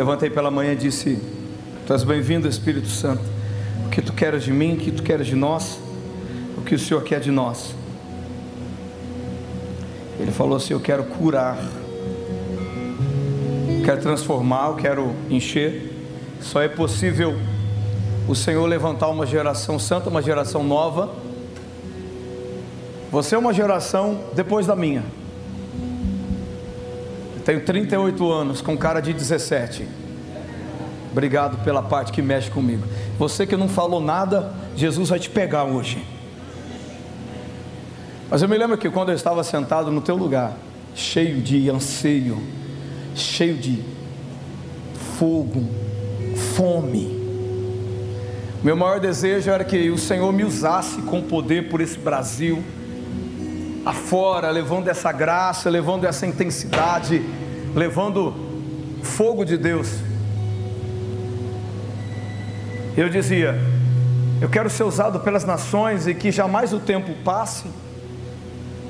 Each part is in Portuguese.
levantei pela manhã e disse: Tu és bem-vindo, Espírito Santo. O que tu queres de mim, o que tu queres de nós, o que o Senhor quer de nós. Ele falou assim: Eu quero curar, quero transformar, eu quero encher. Só é possível o Senhor levantar uma geração santa, uma geração nova. Você é uma geração depois da minha. Tenho 38 anos, com cara de 17. Obrigado pela parte que mexe comigo. Você que não falou nada, Jesus vai te pegar hoje. Mas eu me lembro que quando eu estava sentado no teu lugar, cheio de anseio, cheio de fogo, fome, meu maior desejo era que o Senhor me usasse com poder por esse Brasil, afora, levando essa graça, levando essa intensidade, levando fogo de Deus. Eu dizia, eu quero ser usado pelas nações e que jamais o tempo passe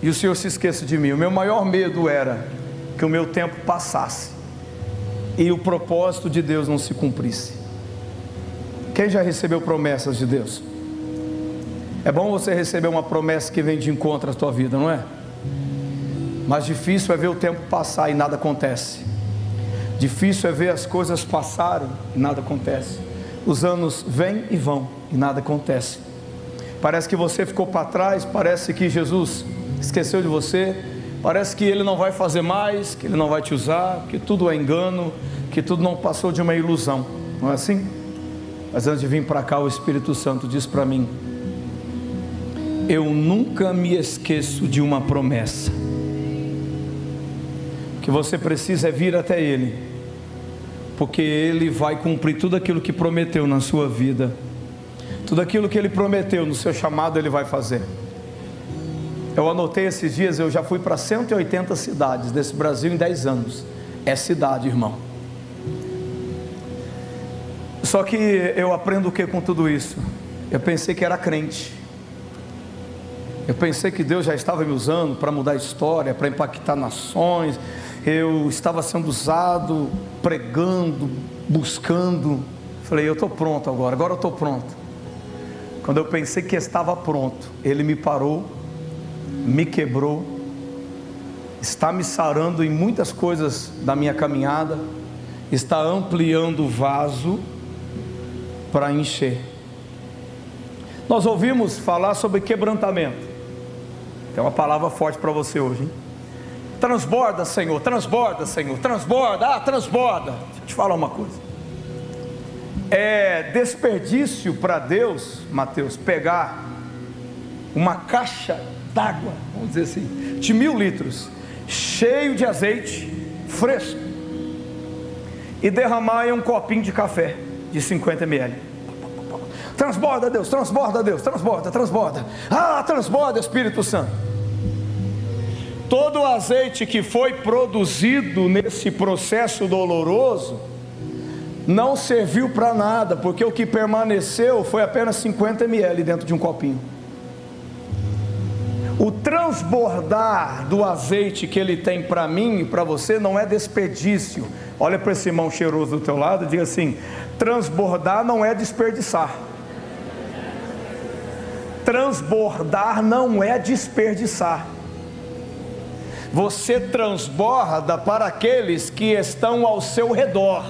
e o Senhor se esqueça de mim. O meu maior medo era que o meu tempo passasse e o propósito de Deus não se cumprisse. Quem já recebeu promessas de Deus? É bom você receber uma promessa que vem de encontro à tua vida, não é? Mas difícil é ver o tempo passar e nada acontece. Difícil é ver as coisas passarem e nada acontece. Os anos vêm e vão e nada acontece. Parece que você ficou para trás, parece que Jesus esqueceu de você, parece que ele não vai fazer mais, que ele não vai te usar, que tudo é engano, que tudo não passou de uma ilusão, não é assim? Mas antes de vir para cá, o Espírito Santo diz para mim: Eu nunca me esqueço de uma promessa. O que você precisa é vir até Ele, porque Ele vai cumprir tudo aquilo que prometeu na sua vida, tudo aquilo que Ele prometeu no seu chamado, Ele vai fazer. Eu anotei esses dias, eu já fui para 180 cidades desse Brasil em 10 anos. É cidade, irmão. Só que eu aprendo o que com tudo isso? Eu pensei que era crente. Eu pensei que Deus já estava me usando para mudar a história, para impactar nações. Eu estava sendo usado, pregando, buscando. Falei, eu estou pronto agora, agora eu estou pronto. Quando eu pensei que estava pronto, Ele me parou me quebrou, está me sarando em muitas coisas da minha caminhada, está ampliando o vaso para encher. Nós ouvimos falar sobre quebrantamento. É uma palavra forte para você hoje. Hein? Transborda, Senhor, transborda, Senhor, transborda, ah, transborda. Deixa eu te falar uma coisa. É desperdício para Deus, Mateus, pegar uma caixa d'água, vamos dizer assim, de mil litros, cheio de azeite fresco, e derramar em um copinho de café de 50 ml. Transborda, Deus, transborda, Deus, transborda, transborda. Ah, transborda, Espírito Santo. Todo o azeite que foi produzido nesse processo doloroso não serviu para nada, porque o que permaneceu foi apenas 50 ml dentro de um copinho. O transbordar do azeite que ele tem para mim e para você não é desperdício. Olha para esse irmão cheiroso do teu lado e diga assim: transbordar não é desperdiçar. Transbordar não é desperdiçar. Você transborda para aqueles que estão ao seu redor.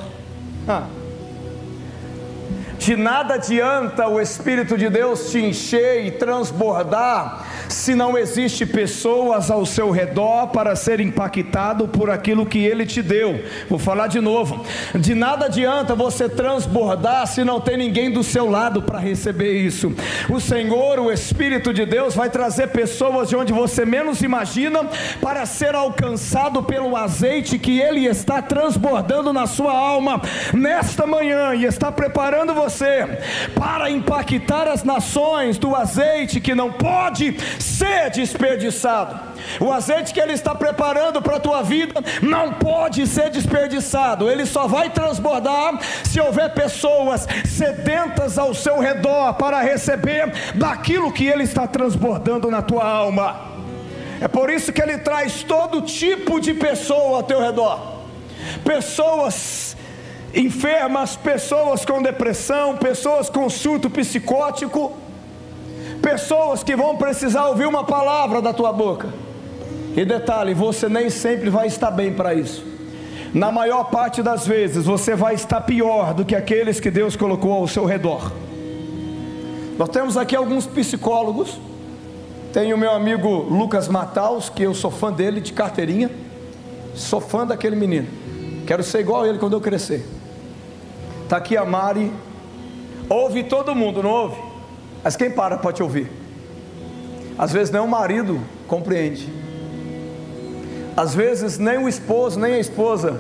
De nada adianta o Espírito de Deus te encher e transbordar se não existe pessoas ao seu redor para ser impactado por aquilo que ele te deu. Vou falar de novo. De nada adianta você transbordar se não tem ninguém do seu lado para receber isso. O Senhor, o Espírito de Deus vai trazer pessoas de onde você menos imagina para ser alcançado pelo azeite que ele está transbordando na sua alma nesta manhã e está preparando você para impactar as nações do azeite que não pode ser desperdiçado. O azeite que Ele está preparando para a tua vida não pode ser desperdiçado, ele só vai transbordar se houver pessoas sedentas ao seu redor para receber daquilo que Ele está transbordando na tua alma. É por isso que Ele traz todo tipo de pessoa ao teu redor, pessoas enfermas, pessoas com depressão, pessoas com surto psicótico, pessoas que vão precisar ouvir uma palavra da tua boca. E detalhe, você nem sempre vai estar bem para isso. Na maior parte das vezes, você vai estar pior do que aqueles que Deus colocou ao seu redor. Nós temos aqui alguns psicólogos. Tem o meu amigo Lucas Mataus, que eu sou fã dele de carteirinha. Sou fã daquele menino. Quero ser igual a ele quando eu crescer. Está aqui a Mari. Ouve todo mundo, não ouve? Mas quem para para te ouvir? Às vezes nem o marido compreende. Às vezes nem o esposo, nem a esposa.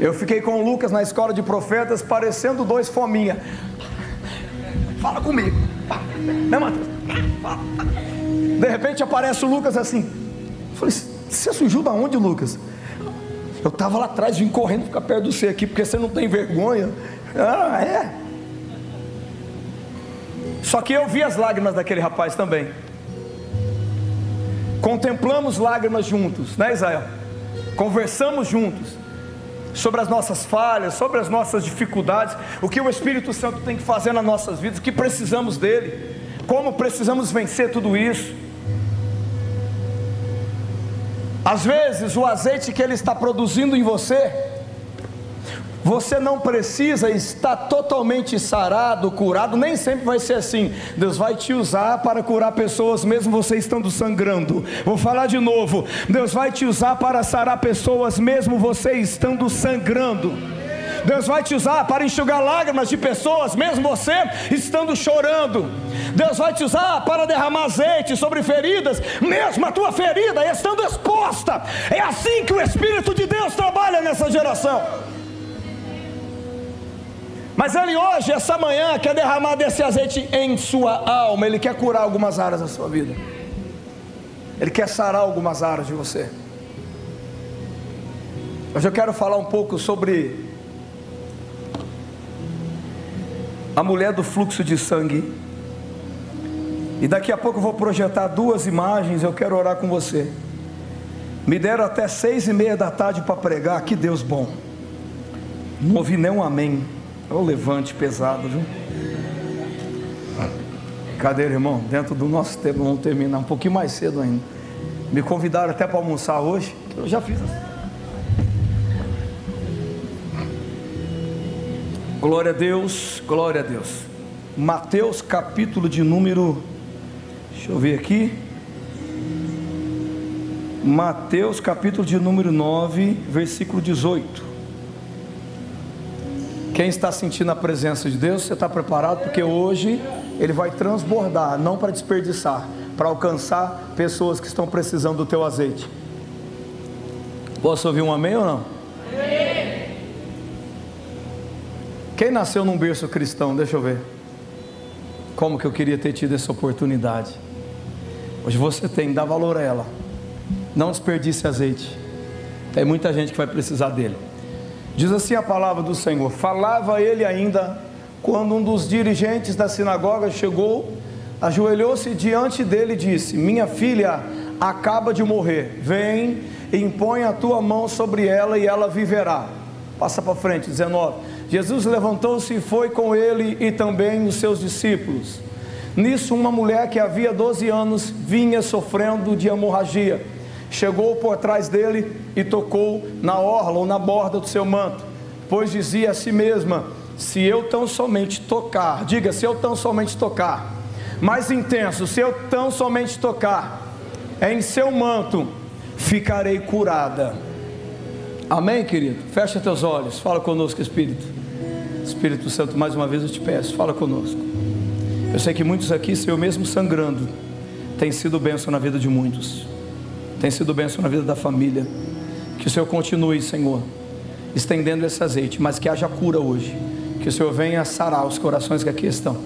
Eu fiquei com o Lucas na escola de profetas, parecendo dois fominha. Fala comigo. Né, Matheus? De repente aparece o Lucas assim. Eu falei, você surgiu da onde, Lucas? Eu estava lá atrás, vim correndo ficar perto do você aqui, porque você não tem vergonha. Ah, é. Só que eu vi as lágrimas daquele rapaz também. Contemplamos lágrimas juntos, né, Israel? Conversamos juntos sobre as nossas falhas, sobre as nossas dificuldades, o que o Espírito Santo tem que fazer nas nossas vidas, o que precisamos dele, como precisamos vencer tudo isso. Às vezes, o azeite que ele está produzindo em você, você não precisa estar totalmente sarado, curado, nem sempre vai ser assim. Deus vai te usar para curar pessoas, mesmo você estando sangrando. Vou falar de novo: Deus vai te usar para sarar pessoas, mesmo você estando sangrando. Deus vai te usar para enxugar lágrimas de pessoas, mesmo você estando chorando. Deus vai te usar para derramar azeite sobre feridas, mesmo a tua ferida estando exposta. É assim que o Espírito de Deus trabalha nessa geração. Mas ele hoje, essa manhã, quer derramar desse azeite em sua alma. Ele quer curar algumas áreas da sua vida. Ele quer sarar algumas áreas de você. Hoje eu quero falar um pouco sobre a mulher do fluxo de sangue. E daqui a pouco eu vou projetar duas imagens. Eu quero orar com você. Me deram até seis e meia da tarde para pregar. Que Deus bom. Não ouvi nenhum amém. É o levante pesado, viu? Cadê, irmão? Dentro do nosso tempo, vamos terminar um pouquinho mais cedo ainda. Me convidaram até para almoçar hoje. Eu já fiz assim. Glória a Deus, glória a Deus. Mateus capítulo de número, deixa eu ver aqui. Mateus capítulo de número 9, versículo 18. Quem está sentindo a presença de Deus, você está preparado? Porque hoje ele vai transbordar, não para desperdiçar, para alcançar pessoas que estão precisando do teu azeite. Posso ouvir um amém ou não? Quem nasceu num berço cristão, deixa eu ver. Como que eu queria ter tido essa oportunidade. Hoje você tem, dá valor a ela. Não desperdice azeite. Tem muita gente que vai precisar dele. Diz assim a palavra do Senhor: Falava ele ainda quando um dos dirigentes da sinagoga chegou, ajoelhou-se diante dele e disse: Minha filha acaba de morrer. Vem, impõe a tua mão sobre ela e ela viverá. Passa para frente, 19. Jesus levantou-se e foi com ele e também os seus discípulos. Nisso, uma mulher que havia 12 anos vinha sofrendo de hemorragia. Chegou por trás dele e tocou na orla ou na borda do seu manto, pois dizia a si mesma: Se eu tão somente tocar, diga, se eu tão somente tocar, mais intenso, se eu tão somente tocar em seu manto, ficarei curada. Amém, querido? Fecha teus olhos, fala conosco, Espírito. Espírito Santo, mais uma vez eu te peço, fala conosco. Eu sei que muitos aqui, Senhor, mesmo sangrando, tem sido bênção na vida de muitos, tem sido bênção na vida da família. Que o Senhor continue, Senhor, estendendo esse azeite, mas que haja cura hoje. Que o Senhor venha sarar os corações que aqui estão.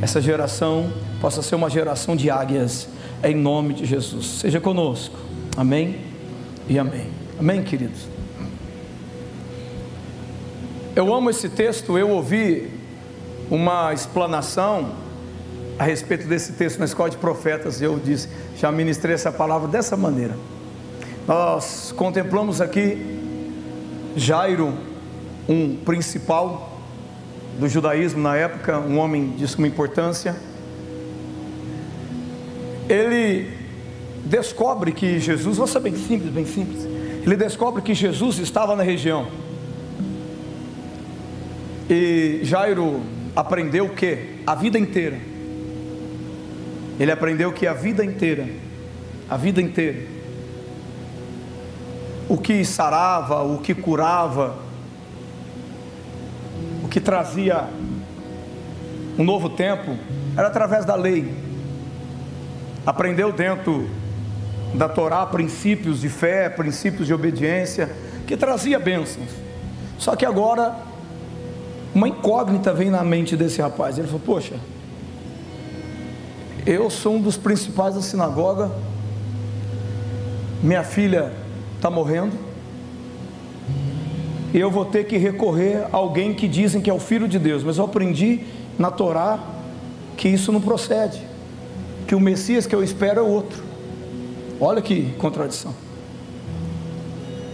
Essa geração possa ser uma geração de águias, em nome de Jesus. Seja conosco. Amém e amém. Amém, queridos. Eu amo esse texto, eu ouvi uma explanação a respeito desse texto na escola de profetas, eu disse, já ministrei essa palavra dessa maneira. Nós contemplamos aqui Jairo, um principal do judaísmo na época, um homem de suma importância. Ele descobre que Jesus, vou ser bem simples, bem simples. Ele descobre que Jesus estava na região. E Jairo aprendeu o que? A vida inteira. Ele aprendeu que a vida inteira, a vida inteira, o que sarava, o que curava, o que trazia um novo tempo, era através da lei. Aprendeu dentro da Torá princípios de fé, princípios de obediência, que trazia bênçãos. Só que agora uma incógnita vem na mente desse rapaz. Ele falou: Poxa, eu sou um dos principais da sinagoga, minha filha está morrendo, e eu vou ter que recorrer a alguém que dizem que é o filho de Deus, mas eu aprendi na Torá que isso não procede, que o Messias que eu espero é outro. Olha que contradição.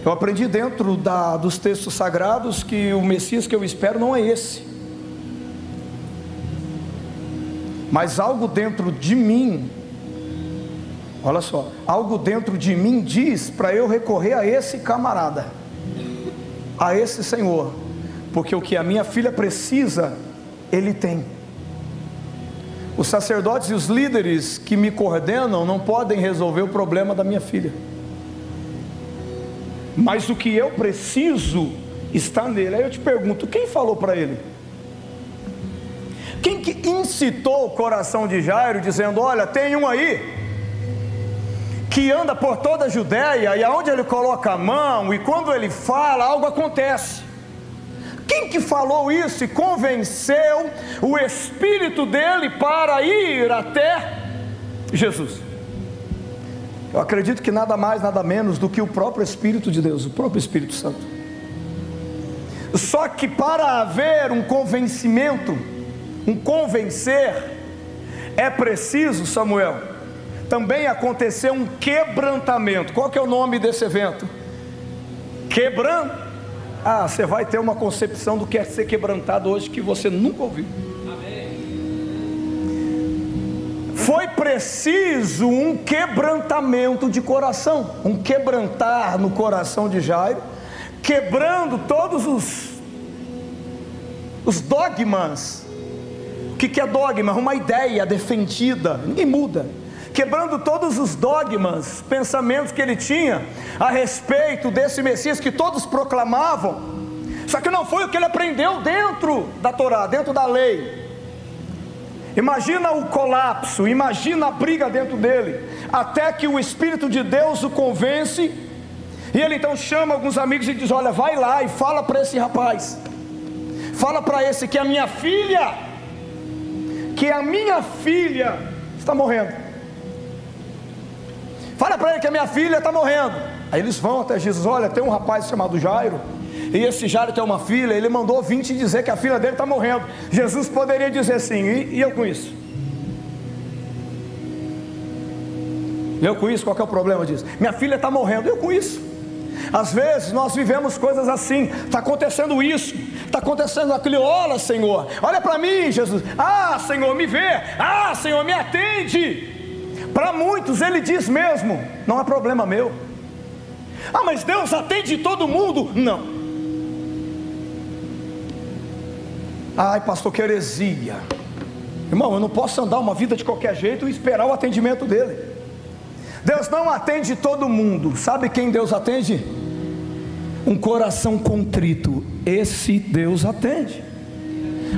Eu aprendi dentro da, dos textos sagrados que o Messias que eu espero não é esse. Mas algo dentro de mim, olha só, algo dentro de mim diz para eu recorrer a esse camarada, a esse Senhor, porque o que a minha filha precisa, Ele tem. Os sacerdotes e os líderes que me coordenam não podem resolver o problema da minha filha mas o que eu preciso está nele. Aí eu te pergunto: quem falou para ele? Quem que incitou o coração de Jairo, dizendo: Olha, tem um aí que anda por toda a Judéia, e aonde ele coloca a mão, e quando ele fala, algo acontece. Quem que falou isso e convenceu o espírito dele para ir até Jesus? Eu acredito que nada mais, nada menos do que o próprio Espírito de Deus, o próprio Espírito Santo. Só que para haver um convencimento, um convencer, é preciso, Samuel, também acontecer um quebrantamento. Qual que é o nome desse evento? Quebran. Ah, você vai ter uma concepção do que é ser quebrantado hoje que você nunca ouviu. foi preciso um quebrantamento de coração, um quebrantar no coração de Jairo, quebrando todos os, os dogmas. Que, que é dogma? Uma ideia defendida, ninguém muda. Quebrando todos os dogmas, pensamentos que ele tinha a respeito desse Messias que todos proclamavam, só que não foi o que ele aprendeu dentro da Torá, dentro da lei. Imagina o colapso, imagina a briga dentro dele, até que o Espírito de Deus o convence, e ele então chama alguns amigos e diz: Olha, vai lá e fala para esse rapaz, fala para esse que a minha filha, que a minha filha está morrendo. Fala para ele que a minha filha está morrendo. Aí eles vão até Jesus: Olha, tem um rapaz chamado Jairo e esse Jairo tem uma filha, ele mandou 20 dizer que a filha dele está morrendo. Jesus poderia dizer assim, e, e eu com isso? Eu com isso, qual é o problema disso? Minha filha está morrendo, eu com isso. Às vezes nós vivemos coisas assim, está acontecendo isso, está acontecendo aquilo, olha Senhor, olha para mim, Jesus, ah Senhor, me vê, ah Senhor, me atende. Para muitos ele diz mesmo, não é problema meu. Ah, mas Deus atende todo mundo? Não. Ai, pastor, que heresia. Irmão, eu não posso andar uma vida de qualquer jeito e esperar o atendimento dele. Deus não atende todo mundo. Sabe quem Deus atende? Um coração contrito. Esse Deus atende.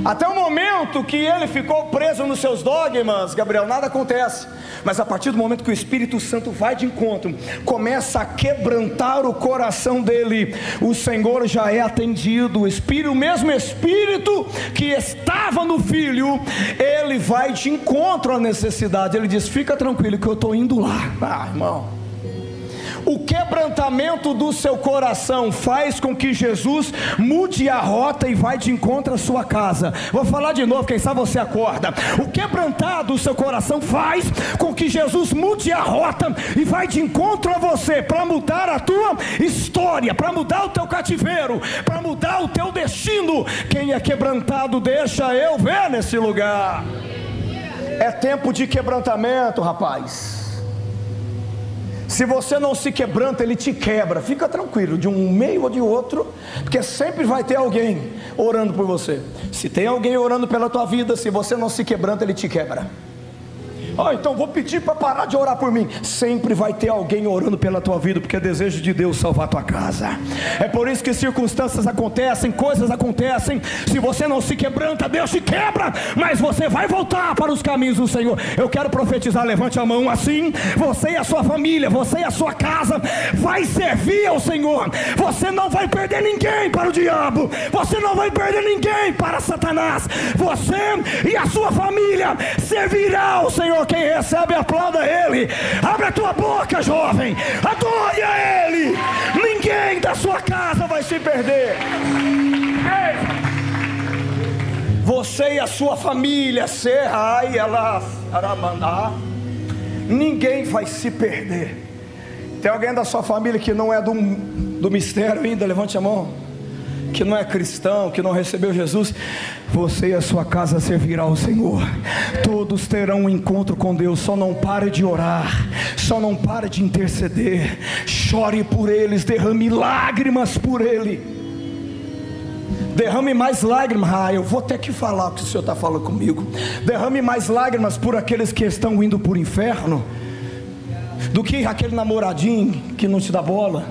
Até o momento que ele ficou preso nos seus dogmas, Gabriel, nada acontece. Mas a partir do momento que o Espírito Santo vai de encontro, começa a quebrantar o coração dele, o Senhor já é atendido. O Espírito, o mesmo Espírito que estava no filho, ele vai de encontro à necessidade. Ele diz: Fica tranquilo que eu estou indo lá. Ah, irmão. O quebrantamento do seu coração faz com que Jesus mude a rota e vai de encontro à sua casa. Vou falar de novo, quem sabe você acorda. O quebrantar do seu coração faz com que Jesus mude a rota e vai de encontro a você para mudar a tua história, para mudar o teu cativeiro, para mudar o teu destino. Quem é quebrantado, deixa eu ver nesse lugar. É tempo de quebrantamento, rapaz. Se você não se quebranta, ele te quebra. Fica tranquilo, de um meio ou de outro, porque sempre vai ter alguém orando por você. Se tem alguém orando pela tua vida, se você não se quebranta, ele te quebra. Ah, então vou pedir para parar de orar por mim. Sempre vai ter alguém orando pela tua vida, porque é desejo de Deus salvar a tua casa. É por isso que circunstâncias acontecem, coisas acontecem. Se você não se quebranta, Deus te quebra, mas você vai voltar para os caminhos do Senhor. Eu quero profetizar, levante a mão assim. Você e a sua família, você e a sua casa vai servir ao Senhor. Você não vai perder ninguém para o diabo. Você não vai perder ninguém para Satanás. Você e a sua família servirá ao Senhor quem recebe, aplauda Ele. Abre a tua boca, jovem. Adore a Ele. Ninguém da sua casa vai se perder. Você e a sua família, Serrai, ela, Aramandá, ninguém vai se perder. Tem alguém da sua família que não é do, do mistério ainda? Levante a mão que não é cristão, que não recebeu Jesus, você e a sua casa servirá ao Senhor. Todos terão um encontro com Deus. Só não pare de orar, só não pare de interceder. Chore por eles, derrame lágrimas por ele. Derrame mais lágrimas. Ah, eu vou ter que falar o que o Senhor está falando comigo. Derrame mais lágrimas por aqueles que estão indo para o inferno do que aquele namoradinho que não te dá bola,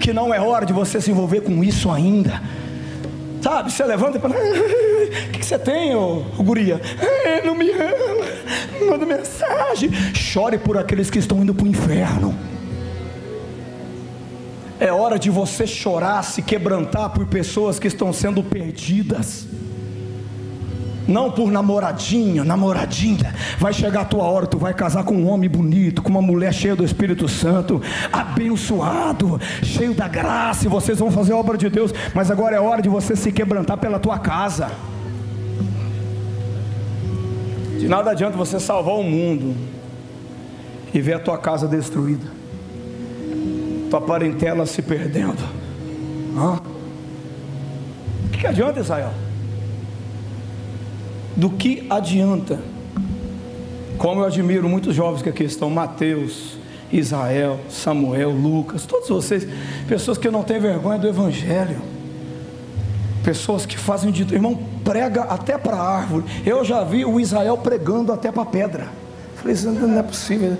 que não é hora de você se envolver com isso ainda. Sabe, você levanta e fala: O que, você tem, ô, ô guria? não me ama, manda mensagem. Chore por aqueles que estão indo para o inferno. É hora de você chorar, se quebrantar por pessoas que estão sendo perdidas não por namoradinha, namoradinha. Vai chegar a tua hora, tu vai casar com um homem bonito, com uma mulher cheia do Espírito Santo, abençoado, cheio da graça, e vocês vão fazer a obra de Deus, mas agora é hora de você se quebrantar pela tua casa. De nada adianta você salvar o mundo e ver a tua casa destruída, tua parentela se perdendo. Hã? O que, que adianta, Israel? Do que adianta? Como eu admiro muitos jovens que aqui estão, Mateus, Israel, Samuel, Lucas, todos vocês, pessoas que não têm vergonha do Evangelho, pessoas que fazem de irmão, prega até para a árvore. Eu já vi o Israel pregando até para a pedra. Falei, isso não é possível.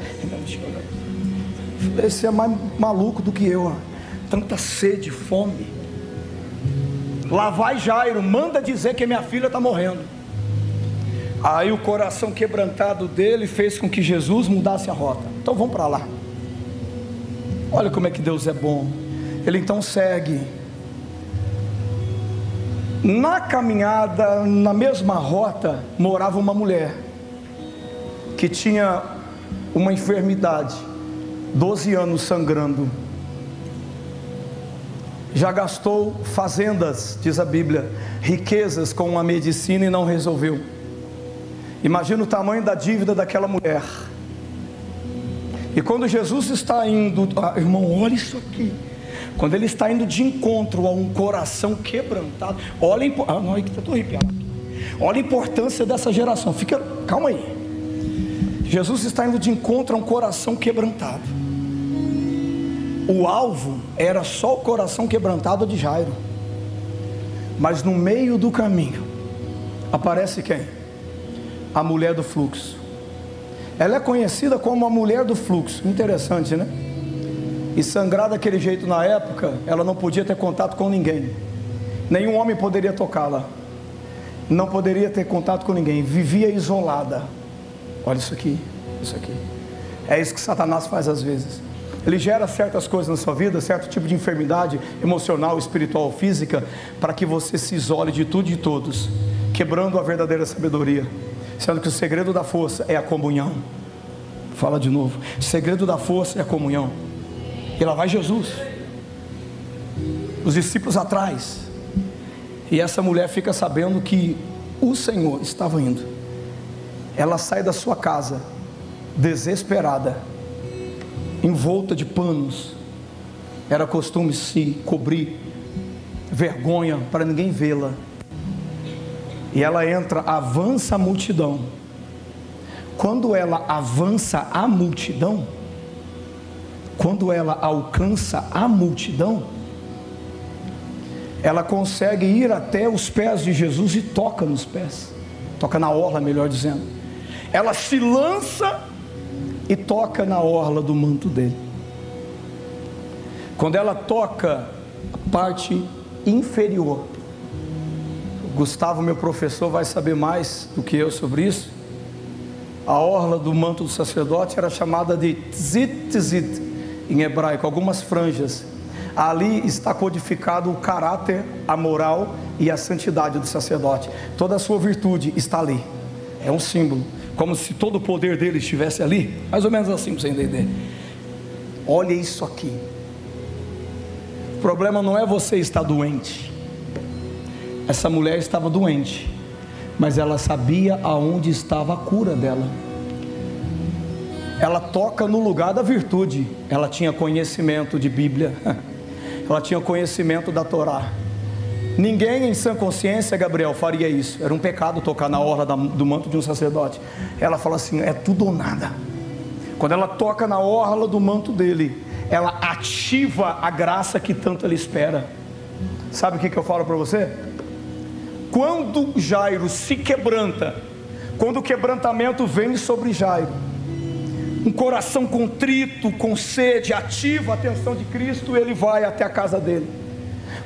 Falei, esse é mais maluco do que eu. Tanta sede, fome. Lá vai Jairo, manda dizer que minha filha está morrendo. Aí o coração quebrantado dele fez com que Jesus mudasse a rota. Então vamos para lá. Olha como é que Deus é bom. Ele então segue. Na caminhada, na mesma rota, morava uma mulher que tinha uma enfermidade, 12 anos sangrando. Já gastou fazendas, diz a Bíblia, riquezas com a medicina e não resolveu. Imagina o tamanho da dívida daquela mulher. E quando Jesus está indo, ah, irmão, olha isso aqui. Quando ele está indo de encontro a um coração quebrantado, olha, ah, não, estou arrepiado. Olha a importância dessa geração. Fica, calma aí. Jesus está indo de encontro a um coração quebrantado. O alvo era só o coração quebrantado de Jairo. Mas no meio do caminho aparece quem? A mulher do fluxo. Ela é conhecida como a mulher do fluxo. Interessante, né? E sangrar daquele jeito na época, ela não podia ter contato com ninguém. Nenhum homem poderia tocá-la. Não poderia ter contato com ninguém. Vivia isolada. Olha isso aqui, isso aqui. É isso que Satanás faz às vezes. Ele gera certas coisas na sua vida, certo tipo de enfermidade emocional, espiritual, física, para que você se isole de tudo e de todos, quebrando a verdadeira sabedoria sendo que o segredo da força é a comunhão. Fala de novo. O segredo da força é a comunhão. E lá vai Jesus. Os discípulos atrás. E essa mulher fica sabendo que o Senhor estava indo. Ela sai da sua casa, desesperada, envolta de panos. Era costume se cobrir, vergonha para ninguém vê-la. E ela entra, avança a multidão. Quando ela avança a multidão, quando ela alcança a multidão, ela consegue ir até os pés de Jesus e toca nos pés, toca na orla, melhor dizendo. Ela se lança e toca na orla do manto dele. Quando ela toca a parte inferior, Gustavo, meu professor, vai saber mais do que eu sobre isso. A orla do manto do sacerdote era chamada de tzit tzit em hebraico, algumas franjas. Ali está codificado o caráter, a moral e a santidade do sacerdote. Toda a sua virtude está ali. É um símbolo, como se todo o poder dele estivesse ali. Mais ou menos assim para você entender. Olha isso aqui. O problema não é você estar doente. Essa mulher estava doente, mas ela sabia aonde estava a cura dela ela toca no lugar da virtude. Ela tinha conhecimento de Bíblia, ela tinha conhecimento da Torá. Ninguém em sã consciência, Gabriel, faria isso. Era um pecado tocar na orla do manto de um sacerdote. Ela fala assim: é tudo ou nada. Quando ela toca na orla do manto dele, ela ativa a graça que tanto ele espera. Sabe o que, que eu falo para você? Quando Jairo se quebranta, quando o quebrantamento vem sobre Jairo, um coração contrito, com sede, ativa a atenção de Cristo, ele vai até a casa dele.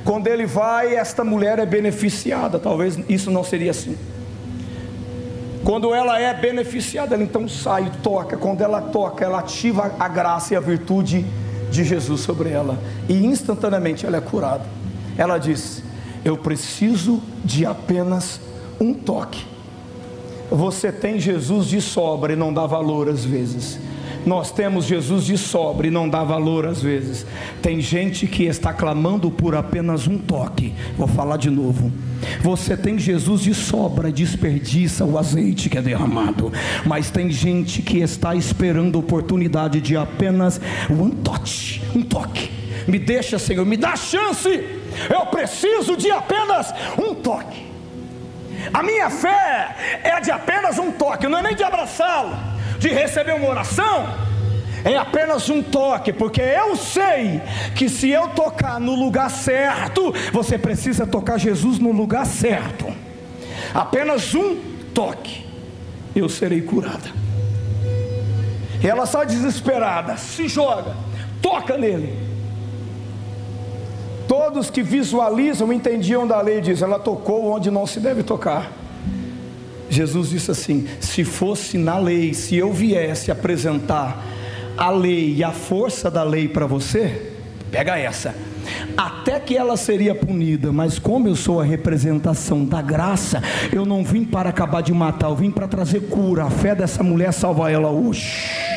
Quando ele vai, esta mulher é beneficiada. Talvez isso não seria assim. Quando ela é beneficiada, ela então sai toca. Quando ela toca, ela ativa a graça e a virtude de Jesus sobre ela. E instantaneamente ela é curada. Ela diz: Eu preciso de apenas um toque você tem Jesus de sobra e não dá valor às vezes. Nós temos Jesus de sobra e não dá valor às vezes. Tem gente que está clamando por apenas um toque. Vou falar de novo. Você tem Jesus de sobra, desperdiça o azeite que é derramado. Mas tem gente que está esperando oportunidade de apenas um toque, um toque. Me deixa, Senhor, me dá chance. Eu preciso de apenas um toque. A minha fé é de apenas um toque, não é nem de abraçá-lo, de receber uma oração, é apenas um toque, porque eu sei que se eu tocar no lugar certo, você precisa tocar Jesus no lugar certo. Apenas um toque, eu serei curada. E ela está desesperada, se joga, toca nele. Todos que visualizam entendiam da lei, diz, ela tocou onde não se deve tocar. Jesus disse assim: se fosse na lei, se eu viesse apresentar a lei e a força da lei para você, pega essa. Até que ela seria punida, mas como eu sou a representação da graça, eu não vim para acabar de matar, eu vim para trazer cura. A fé dessa mulher salva ela hoje.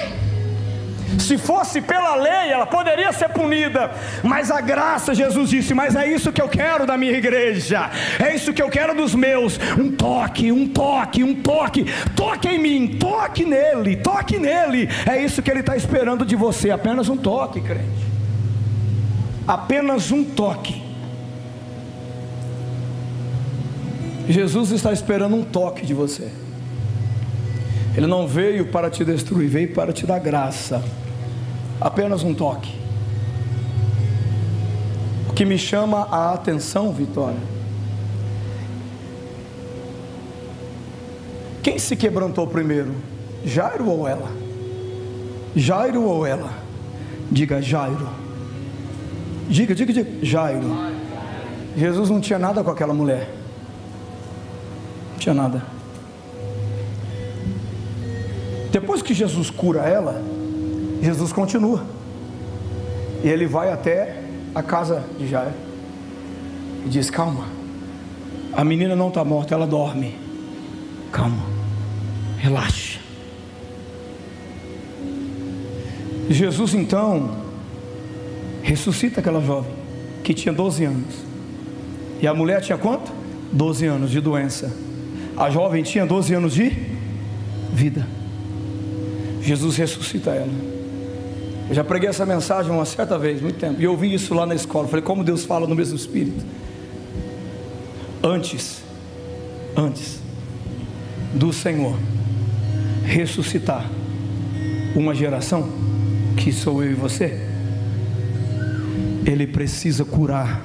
Se fosse pela lei, ela poderia ser punida, mas a graça, Jesus disse, mas é isso que eu quero da minha igreja, é isso que eu quero dos meus. Um toque, um toque, um toque, toque em mim, toque nele, toque nele. É isso que ele está esperando de você, apenas um toque, crente. Apenas um toque. Jesus está esperando um toque de você. Ele não veio para te destruir, veio para te dar graça. Apenas um toque. O que me chama a atenção, Vitória, quem se quebrantou primeiro? Jairo ou ela? Jairo ou ela? Diga Jairo. Diga, diga, diga. Jairo. Jesus não tinha nada com aquela mulher. Não tinha nada. Depois que Jesus cura ela, Jesus continua. E ele vai até a casa de Jair e diz: Calma, a menina não está morta, ela dorme. Calma, relaxa. Jesus então ressuscita aquela jovem que tinha 12 anos. E a mulher tinha quanto? 12 anos de doença. A jovem tinha 12 anos de vida. Jesus ressuscita ela. Eu já preguei essa mensagem uma certa vez, muito tempo. E eu ouvi isso lá na escola. Falei, como Deus fala no mesmo espírito. Antes, antes do Senhor ressuscitar uma geração, que sou eu e você, Ele precisa curar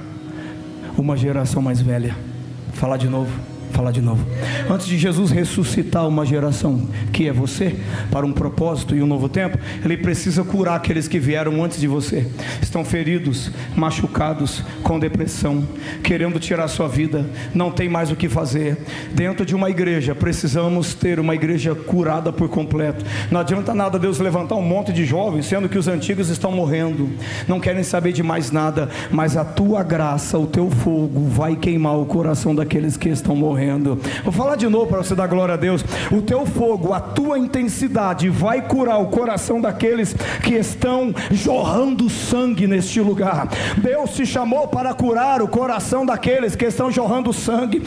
uma geração mais velha. Vou falar de novo falar de novo. Antes de Jesus ressuscitar uma geração que é você, para um propósito e um novo tempo, ele precisa curar aqueles que vieram antes de você. Estão feridos, machucados, com depressão, querendo tirar sua vida, não tem mais o que fazer. Dentro de uma igreja, precisamos ter uma igreja curada por completo. Não adianta nada Deus levantar um monte de jovens, sendo que os antigos estão morrendo, não querem saber de mais nada, mas a tua graça, o teu fogo vai queimar o coração daqueles que estão morrendo morrendo. Vou falar de novo para você dar glória a Deus. O teu fogo, a tua intensidade vai curar o coração daqueles que estão jorrando sangue neste lugar. Deus te chamou para curar o coração daqueles que estão jorrando sangue.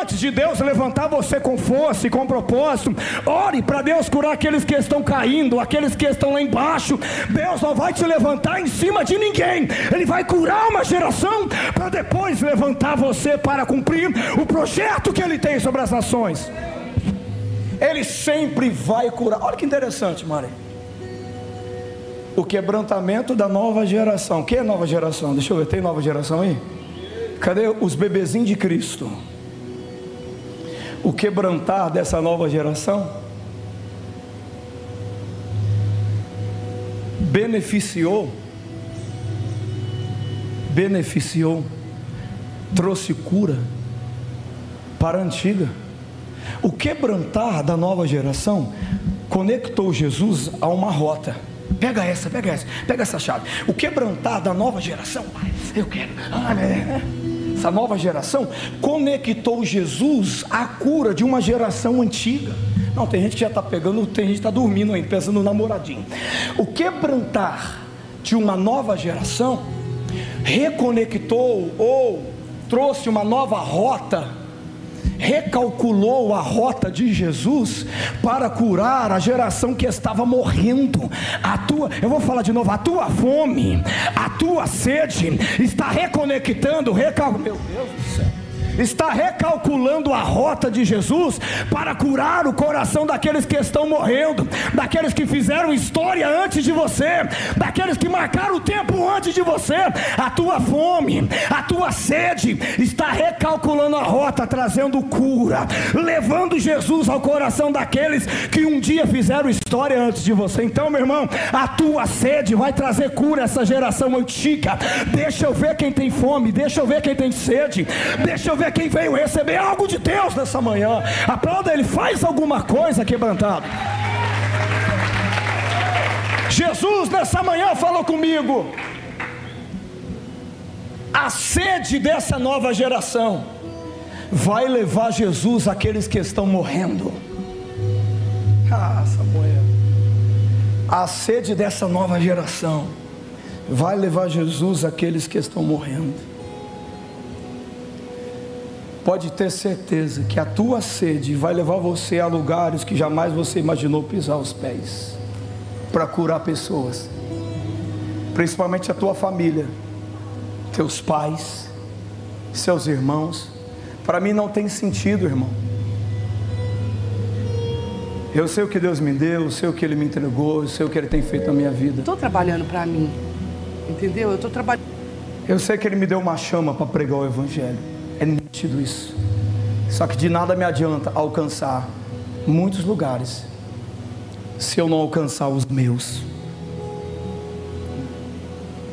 Antes de Deus levantar você com força e com propósito, ore para Deus curar aqueles que estão caindo, aqueles que estão lá embaixo. Deus não vai te levantar em cima de ninguém. Ele vai curar uma geração para depois levantar você para cumprir o projeto que que Ele tem sobre as nações. Ele sempre vai curar. Olha que interessante, Maria. O quebrantamento da nova geração. Quem é nova geração? Deixa eu ver, tem nova geração aí? Cadê os bebezinhos de Cristo? O quebrantar dessa nova geração beneficiou, beneficiou, trouxe cura para a antiga. O quebrantar da nova geração conectou Jesus a uma rota. Pega essa, pega essa, pega essa chave. O quebrantar da nova geração, eu quero. Ah, né? Essa nova geração conectou Jesus à cura de uma geração antiga. Não, tem gente que já está pegando, tem gente que está dormindo ainda, pensando no namoradinho. O quebrantar de uma nova geração reconectou ou trouxe uma nova rota recalculou a rota de Jesus para curar a geração que estava morrendo. A tua, eu vou falar de novo, a tua fome, a tua sede está reconectando, recal, meu Deus do céu está recalculando a rota de Jesus para curar o coração daqueles que estão morrendo, daqueles que fizeram história antes de você, daqueles que marcaram o tempo antes de você. A tua fome, a tua sede está recalculando a rota, trazendo cura, levando Jesus ao coração daqueles que um dia fizeram história antes de você. Então, meu irmão, a tua sede vai trazer cura a essa geração antiga. Deixa eu ver quem tem fome, deixa eu ver quem tem sede, deixa eu ver quem veio receber algo de Deus nessa manhã. Aplauda ele, faz alguma coisa quebrantado. Jesus nessa manhã falou comigo. A sede dessa nova geração vai levar Jesus àqueles que estão morrendo. Ah, Samuel. A sede dessa nova geração vai levar Jesus àqueles que estão morrendo pode ter certeza que a tua sede vai levar você a lugares que jamais você imaginou pisar os pés para curar pessoas, principalmente a tua família, teus pais, seus irmãos. Para mim não tem sentido, irmão. Eu sei o que Deus me deu, eu sei o que Ele me entregou, eu sei o que Ele tem feito na minha vida. Estou trabalhando para mim, entendeu? Eu estou trabalhando. Eu sei que Ele me deu uma chama para pregar o Evangelho. É nítido isso. Só que de nada me adianta alcançar muitos lugares se eu não alcançar os meus.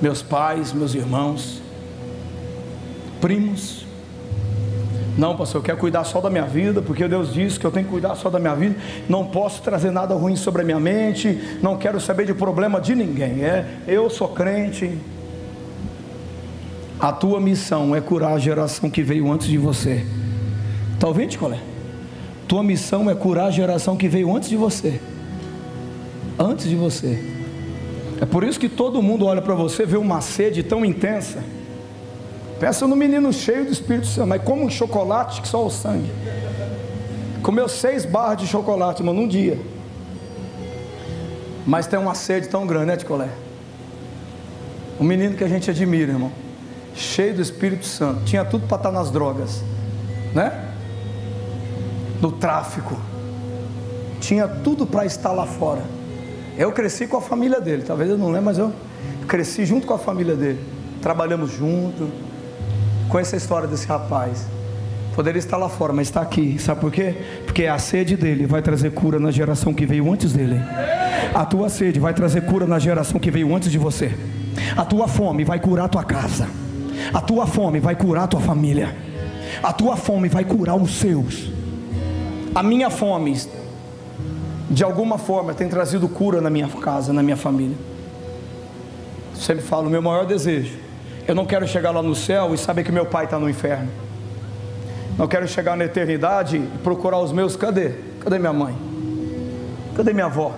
Meus pais, meus irmãos, primos. Não, pastor, eu quero cuidar só da minha vida, porque Deus disse que eu tenho que cuidar só da minha vida. Não posso trazer nada ruim sobre a minha mente. Não quero saber de problema de ninguém. É, eu sou crente, a tua missão é curar a geração que veio antes de você. Está ouvindo, colé? Tua missão é curar a geração que veio antes de você. Antes de você. É por isso que todo mundo olha para você, vê uma sede tão intensa. Pensa no menino cheio do Espírito Santo, mas como um chocolate que só o sangue. Comeu seis barras de chocolate, mano, num dia. Mas tem uma sede tão grande, né, Ticolé? Um menino que a gente admira, irmão. Cheio do Espírito Santo. Tinha tudo para estar tá nas drogas, né? No tráfico. Tinha tudo para estar lá fora. Eu cresci com a família dele. Talvez eu não lembre, mas eu cresci junto com a família dele. Trabalhamos junto Conheça a história desse rapaz. Poderia estar lá fora, mas está aqui. Sabe por quê? Porque a sede dele vai trazer cura na geração que veio antes dele. A tua sede vai trazer cura na geração que veio antes de você. A tua fome vai curar a tua casa. A tua fome vai curar a tua família. A tua fome vai curar os seus. A minha fome, de alguma forma, tem trazido cura na minha casa, na minha família. Sempre falo, meu maior desejo eu não quero chegar lá no céu e saber que meu pai está no inferno. Não quero chegar na eternidade e procurar os meus. Cadê? Cadê minha mãe? Cadê minha avó?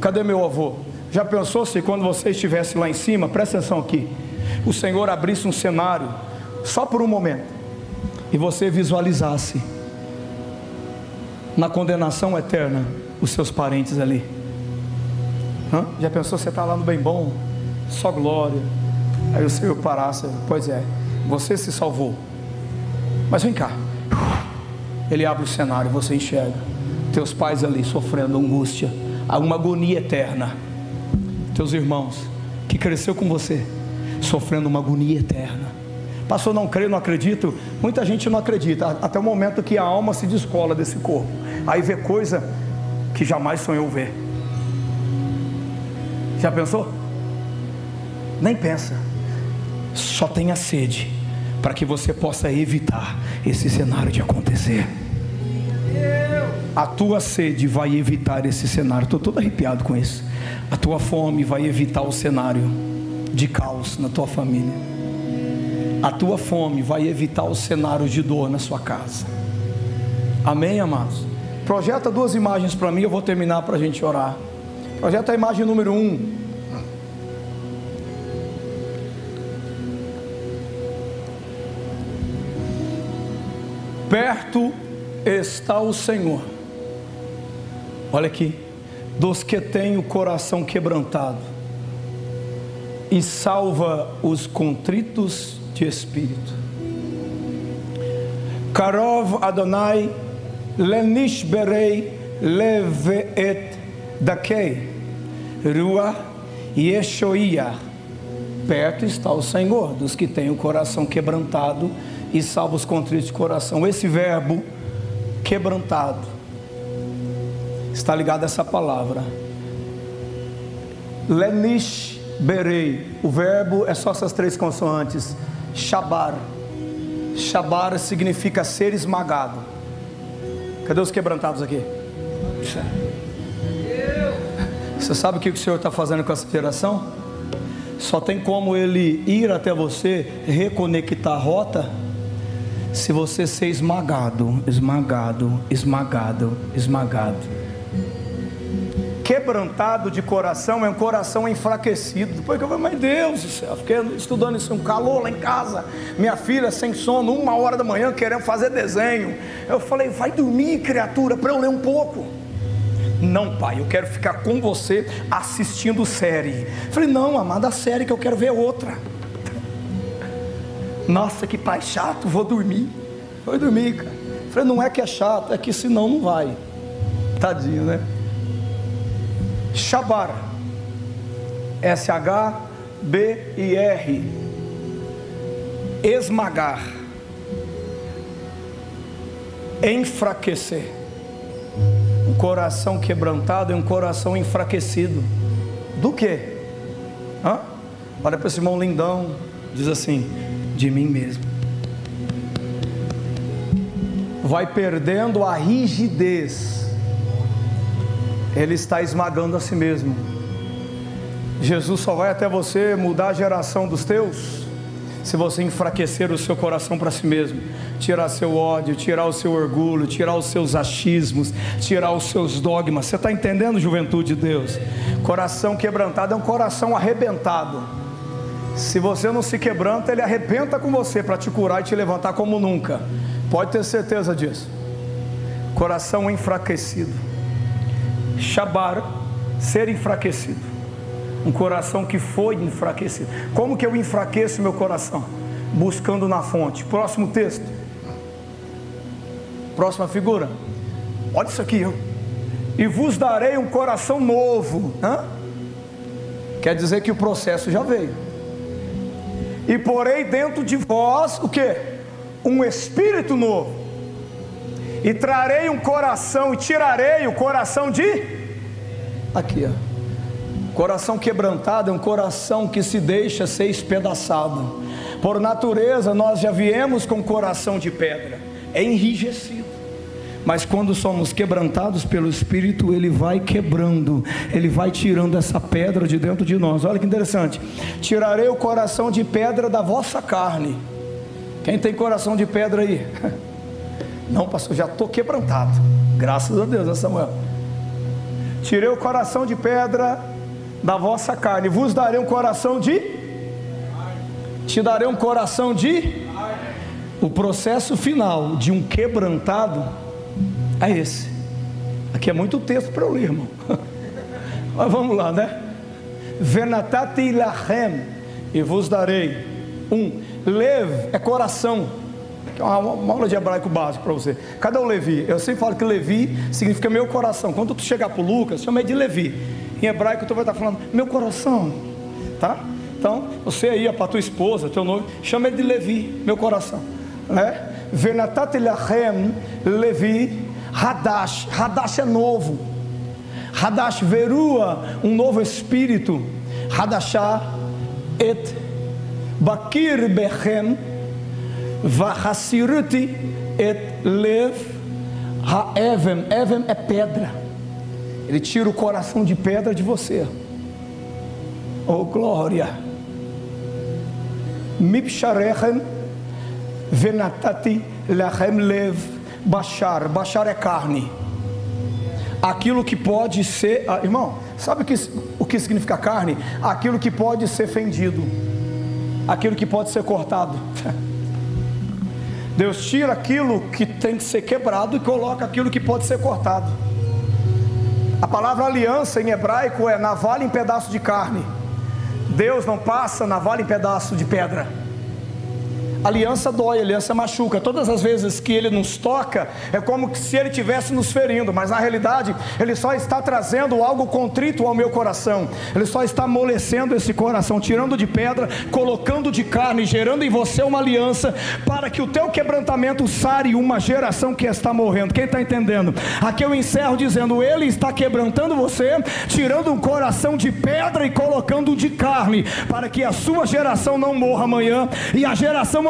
Cadê meu avô? Já pensou se quando você estivesse lá em cima, presta atenção aqui, o Senhor abrisse um cenário só por um momento e você visualizasse na condenação eterna os seus parentes ali? Hã? Já pensou você está lá no bem bom? Só glória Aí o Senhor parasse, pois é, você se salvou. Mas vem cá. Ele abre o cenário, você enxerga. Teus pais ali sofrendo angústia, uma agonia eterna. Teus irmãos, que cresceu com você, sofrendo uma agonia eterna. Pastor, não creio, não acredito. Muita gente não acredita, até o momento que a alma se descola desse corpo. Aí vê coisa que jamais sonhou ver. Já pensou? Nem pensa só tenha sede para que você possa evitar esse cenário de acontecer. A tua sede vai evitar esse cenário. Estou todo arrepiado com isso. A tua fome vai evitar o cenário de caos na tua família. A tua fome vai evitar o cenário de dor na sua casa. Amém, amados? Projeta duas imagens para mim, eu vou terminar para a gente orar. Projeta a imagem número um. Perto está o Senhor. Olha aqui, dos que têm o coração quebrantado e salva os contritos de espírito. Karov Adonai lenish berei leve dakei rua yeshoia. Perto está o Senhor dos que têm o coração quebrantado e salva os contritos de coração. Esse verbo quebrantado está ligado a essa palavra. Lenish berei. O verbo é só essas três consoantes. Shabar. Shabar significa ser esmagado. Cadê os quebrantados aqui? Você sabe o que o Senhor está fazendo com essa geração? Só tem como ele ir até você, reconectar a rota se você ser esmagado, esmagado, esmagado, esmagado. Quebrantado de coração é um coração enfraquecido. Depois que eu falei, mas Deus do céu, fiquei estudando isso, um calor lá em casa. Minha filha sem sono, uma hora da manhã, querendo fazer desenho. Eu falei, vai dormir, criatura, para eu ler um pouco. Não, pai, eu quero ficar com você assistindo série. Eu falei, não, amada, a série que eu quero ver outra. Nossa, que pai chato, vou dormir. Vou dormir, cara. Falei, não é que é chato, é que senão não vai. Tadinho, né? Shabar. S-H-B-I-R. Esmagar. Enfraquecer. Um coração quebrantado é um coração enfraquecido. Do que? Olha para esse irmão lindão. Diz assim: de mim mesmo. Vai perdendo a rigidez, ele está esmagando a si mesmo. Jesus só vai até você mudar a geração dos teus, se você enfraquecer o seu coração para si mesmo, tirar seu ódio, tirar o seu orgulho, tirar os seus achismos, tirar os seus dogmas. Você está entendendo, juventude de Deus? Coração quebrantado é um coração arrebentado. Se você não se quebranta, ele arrebenta com você para te curar e te levantar como nunca. Pode ter certeza disso. Coração enfraquecido. Shabar, ser enfraquecido. Um coração que foi enfraquecido. Como que eu enfraqueço meu coração? Buscando na fonte. Próximo texto. Próxima figura. Olha isso aqui. Ó. E vos darei um coração novo. Hã? Quer dizer que o processo já veio. E porei dentro de vós o que? Um espírito novo. E trarei um coração e tirarei o coração de aqui, ó Coração quebrantado é um coração que se deixa ser espedaçado. Por natureza, nós já viemos com coração de pedra, é enrijecido. Mas quando somos quebrantados pelo Espírito, Ele vai quebrando, Ele vai tirando essa pedra de dentro de nós. Olha que interessante: tirarei o coração de pedra da vossa carne. Quem tem coração de pedra aí? Não, pastor, já estou quebrantado. Graças a Deus, né, Samuel? Tirei o coração de pedra da vossa carne, vos darei um coração de te darei um coração de o processo final de um quebrantado é esse. Aqui é muito texto para eu ler, irmão. Mas vamos lá, né? Venatati lachem e vos darei um lev é coração. Uma, uma aula de hebraico básico para você. Cadê o Levi? Eu sempre falo que Levi significa meu coração. Quando tu chegar para o Lucas, chama ele de Levi. Em hebraico tu vai estar falando, meu coração, tá? Então, você aí, para tua esposa, teu noivo, chama ele de Levi, meu coração, né? Venatat Levi Hadash, Hadash é novo, Hadash verua, um novo espírito, Hadashah et Bakir bechem Vahasirti et lev haevem, evem é pedra ele tira o coração de pedra de você. Oh glória! Mipsharechem venatati lechem lev bashar. Bashar é carne. Aquilo que pode ser, ah, irmão, sabe o que, o que significa carne? Aquilo que pode ser fendido, aquilo que pode ser cortado. Deus tira aquilo que tem que ser quebrado e coloca aquilo que pode ser cortado. A palavra aliança em hebraico é navalha em pedaço de carne. Deus não passa navalha em pedaço de pedra. Aliança dói, aliança machuca. Todas as vezes que ele nos toca, é como se ele estivesse nos ferindo, mas na realidade, ele só está trazendo algo contrito ao meu coração. Ele só está amolecendo esse coração, tirando de pedra, colocando de carne, gerando em você uma aliança para que o teu quebrantamento sare uma geração que está morrendo. Quem está entendendo? Aqui eu encerro dizendo: Ele está quebrantando você, tirando um coração de pedra e colocando de carne, para que a sua geração não morra amanhã e a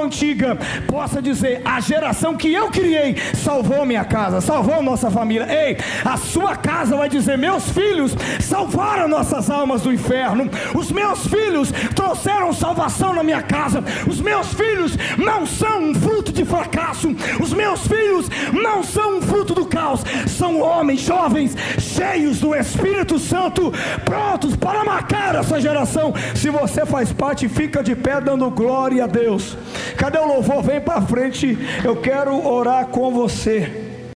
antiga possa dizer: a geração que eu criei salvou minha casa, salvou nossa família. Ei, a sua casa vai dizer: meus filhos salvaram nossas almas do inferno, os meus filhos trouxeram salvação na minha casa, os meus filhos não são um fruto de fracasso, os meus filhos não são um fruto do caos, são homens jovens, cheios do Espírito Santo, prontos para marcar essa geração. Se você faz parte, fica de pé dando glória a Deus. Cadê o louvor? Vem para frente. Eu quero orar com você.